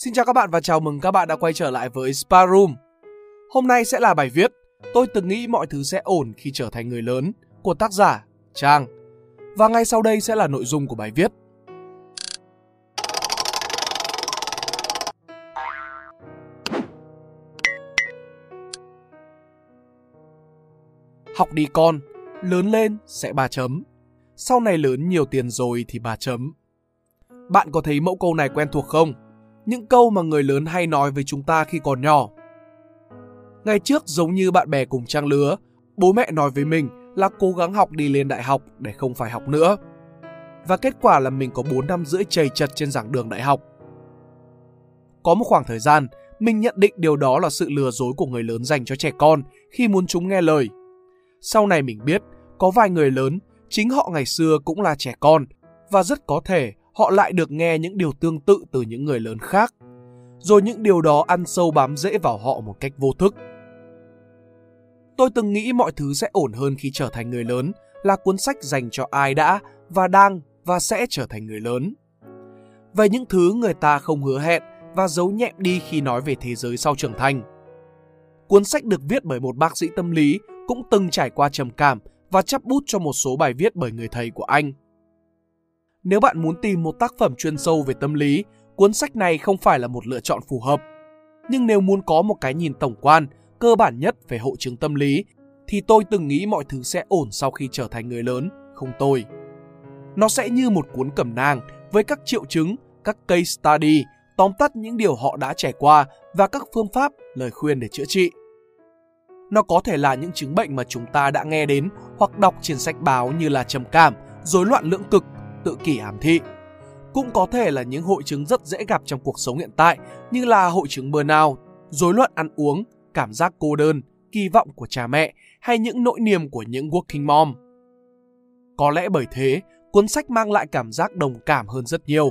Xin chào các bạn và chào mừng các bạn đã quay trở lại với Spa Room. Hôm nay sẽ là bài viết Tôi từng nghĩ mọi thứ sẽ ổn khi trở thành người lớn của tác giả Trang. Và ngay sau đây sẽ là nội dung của bài viết. Học đi con, lớn lên sẽ ba chấm. Sau này lớn nhiều tiền rồi thì ba chấm. Bạn có thấy mẫu câu này quen thuộc không? Những câu mà người lớn hay nói với chúng ta khi còn nhỏ. Ngày trước giống như bạn bè cùng trang lứa, bố mẹ nói với mình là cố gắng học đi lên đại học để không phải học nữa. Và kết quả là mình có 4 năm rưỡi chầy chật trên giảng đường đại học. Có một khoảng thời gian, mình nhận định điều đó là sự lừa dối của người lớn dành cho trẻ con khi muốn chúng nghe lời. Sau này mình biết, có vài người lớn, chính họ ngày xưa cũng là trẻ con và rất có thể họ lại được nghe những điều tương tự từ những người lớn khác. Rồi những điều đó ăn sâu bám rễ vào họ một cách vô thức. Tôi từng nghĩ mọi thứ sẽ ổn hơn khi trở thành người lớn là cuốn sách dành cho ai đã, và đang, và sẽ trở thành người lớn. Về những thứ người ta không hứa hẹn và giấu nhẹm đi khi nói về thế giới sau trưởng thành. Cuốn sách được viết bởi một bác sĩ tâm lý cũng từng trải qua trầm cảm và chắp bút cho một số bài viết bởi người thầy của anh. Nếu bạn muốn tìm một tác phẩm chuyên sâu về tâm lý, cuốn sách này không phải là một lựa chọn phù hợp. Nhưng nếu muốn có một cái nhìn tổng quan, cơ bản nhất về hội chứng tâm lý, thì tôi từng nghĩ mọi thứ sẽ ổn sau khi trở thành người lớn, không tôi. Nó sẽ như một cuốn cẩm nang với các triệu chứng, các case study, tóm tắt những điều họ đã trải qua và các phương pháp, lời khuyên để chữa trị. Nó có thể là những chứng bệnh mà chúng ta đã nghe đến hoặc đọc trên sách báo như là trầm cảm, rối loạn lưỡng cực, tự kỷ ám thị. Cũng có thể là những hội chứng rất dễ gặp trong cuộc sống hiện tại như là hội chứng burnout, rối loạn ăn uống, cảm giác cô đơn, kỳ vọng của cha mẹ hay những nỗi niềm của những working mom. Có lẽ bởi thế, cuốn sách mang lại cảm giác đồng cảm hơn rất nhiều.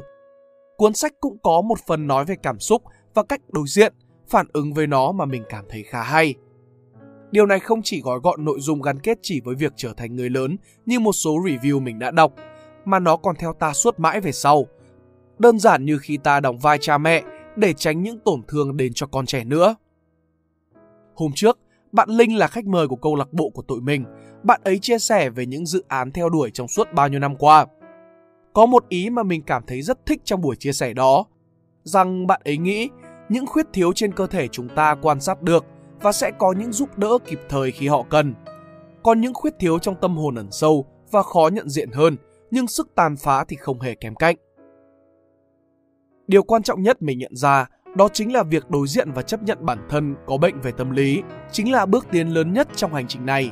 Cuốn sách cũng có một phần nói về cảm xúc và cách đối diện, phản ứng với nó mà mình cảm thấy khá hay. Điều này không chỉ gói gọn nội dung gắn kết chỉ với việc trở thành người lớn như một số review mình đã đọc, mà nó còn theo ta suốt mãi về sau. Đơn giản như khi ta đóng vai cha mẹ để tránh những tổn thương đến cho con trẻ nữa. Hôm trước, bạn Linh là khách mời của câu lạc bộ của tụi mình. Bạn ấy chia sẻ về những dự án theo đuổi trong suốt bao nhiêu năm qua. Có một ý mà mình cảm thấy rất thích trong buổi chia sẻ đó, rằng bạn ấy nghĩ những khuyết thiếu trên cơ thể chúng ta quan sát được và sẽ có những giúp đỡ kịp thời khi họ cần. Còn những khuyết thiếu trong tâm hồn ẩn sâu và khó nhận diện hơn, nhưng sức tàn phá thì không hề kém cạnh. Điều quan trọng nhất mình nhận ra đó chính là việc đối diện và chấp nhận bản thân có bệnh về tâm lý, chính là bước tiến lớn nhất trong hành trình này.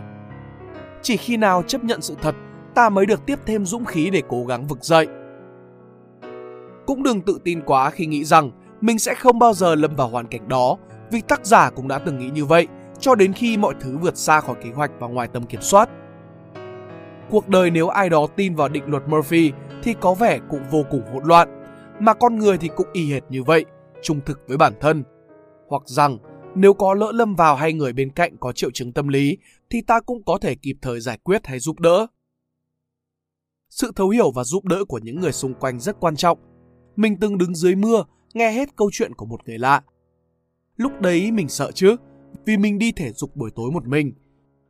Chỉ khi nào chấp nhận sự thật, ta mới được tiếp thêm dũng khí để cố gắng vực dậy. Cũng đừng tự tin quá khi nghĩ rằng mình sẽ không bao giờ lâm vào hoàn cảnh đó, vì tác giả cũng đã từng nghĩ như vậy cho đến khi mọi thứ vượt xa khỏi kế hoạch và ngoài tầm kiểm soát. Cuộc đời nếu ai đó tin vào định luật Murphy thì có vẻ cũng vô cùng hỗn loạn, mà con người thì cũng y hệt như vậy, trung thực với bản thân. Hoặc rằng nếu có lỡ lâm vào hay người bên cạnh có triệu chứng tâm lý thì ta cũng có thể kịp thời giải quyết hay giúp đỡ. Sự thấu hiểu và giúp đỡ của những người xung quanh rất quan trọng. Mình từng đứng dưới mưa, nghe hết câu chuyện của một người lạ. Lúc đấy mình sợ chứ, vì mình đi thể dục buổi tối một mình.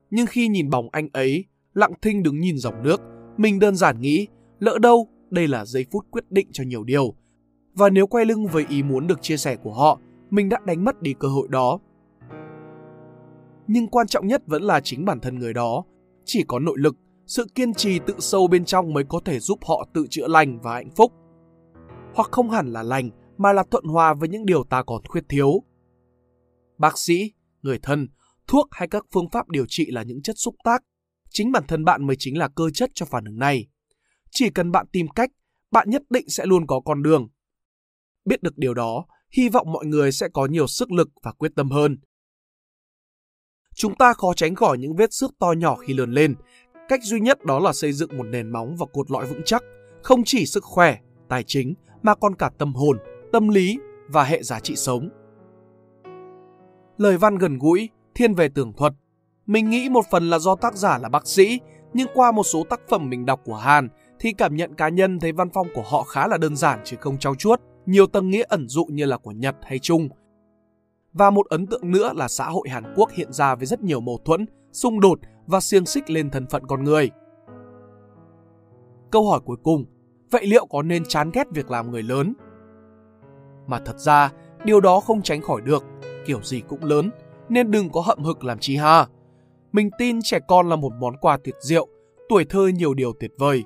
Nhưng khi nhìn bóng anh ấy, lặng thinh đứng nhìn dòng nước, mình đơn giản nghĩ, lỡ đâu đây là giây phút quyết định cho nhiều điều. Và nếu quay lưng với ý muốn được chia sẻ của họ, mình đã đánh mất đi cơ hội đó. Nhưng quan trọng nhất vẫn là chính bản thân người đó. Chỉ có nội lực, sự kiên trì tự sâu bên trong mới có thể giúp họ tự chữa lành và hạnh phúc. Hoặc không hẳn là lành, mà là thuận hòa với những điều ta còn khuyết thiếu. Bác sĩ, người thân, thuốc hay các phương pháp điều trị là những chất xúc tác. Chính bản thân bạn mới chính là cơ chất cho phản ứng này. Chỉ cần bạn tìm cách, bạn nhất định sẽ luôn có con đường. Biết được điều đó, hy vọng mọi người sẽ có nhiều sức lực và quyết tâm hơn. Chúng ta khó tránh khỏi những vết xước to nhỏ khi lớn lên. Cách duy nhất đó là xây dựng một nền móng và cột lõi vững chắc, không chỉ sức khỏe, tài chính mà còn cả tâm hồn, tâm lý và hệ giá trị sống. Lời văn gần gũi, thiên về tưởng thuật. Mình nghĩ một phần là do tác giả là bác sĩ, nhưng qua một số tác phẩm mình đọc của Hàn thì cảm nhận cá nhân thấy văn phong của họ khá là đơn giản chứ không trau chuốt. nhiều tầng nghĩa ẩn dụ như là của Nhật hay Trung. Và một ấn tượng nữa là xã hội Hàn Quốc hiện ra với rất nhiều mâu thuẫn, xung đột và xiềng xích lên thân phận con người. Câu hỏi cuối cùng, vậy liệu có nên chán ghét việc làm người lớn? Mà thật ra, điều đó không tránh khỏi được, kiểu gì cũng lớn, nên đừng có hậm hực làm chi ha. Mình tin trẻ con là một món quà tuyệt diệu, tuổi thơ nhiều điều tuyệt vời.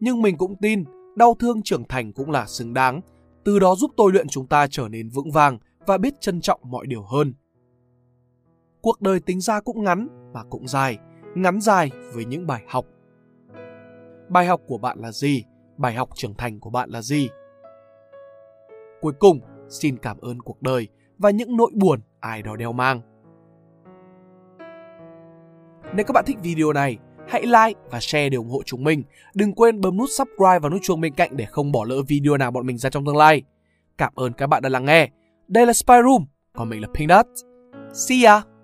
Nhưng mình cũng tin đau thương trưởng thành cũng là xứng đáng, từ đó giúp tôi luyện chúng ta trở nên vững vàng và biết trân trọng mọi điều hơn. Cuộc đời tính ra cũng ngắn mà cũng dài, ngắn dài với những bài học. Bài học của bạn là gì? Bài học trưởng thành của bạn là gì? Cuối cùng, xin cảm ơn cuộc đời và những nỗi buồn ai đó đeo mang. Nếu các bạn thích video này, hãy like và share để ủng hộ chúng mình. Đừng quên bấm nút subscribe và nút chuông bên cạnh để không bỏ lỡ video nào bọn mình ra trong tương lai. Cảm ơn các bạn đã lắng nghe. Đây là Spy Room, còn mình là Pink Dot. See ya!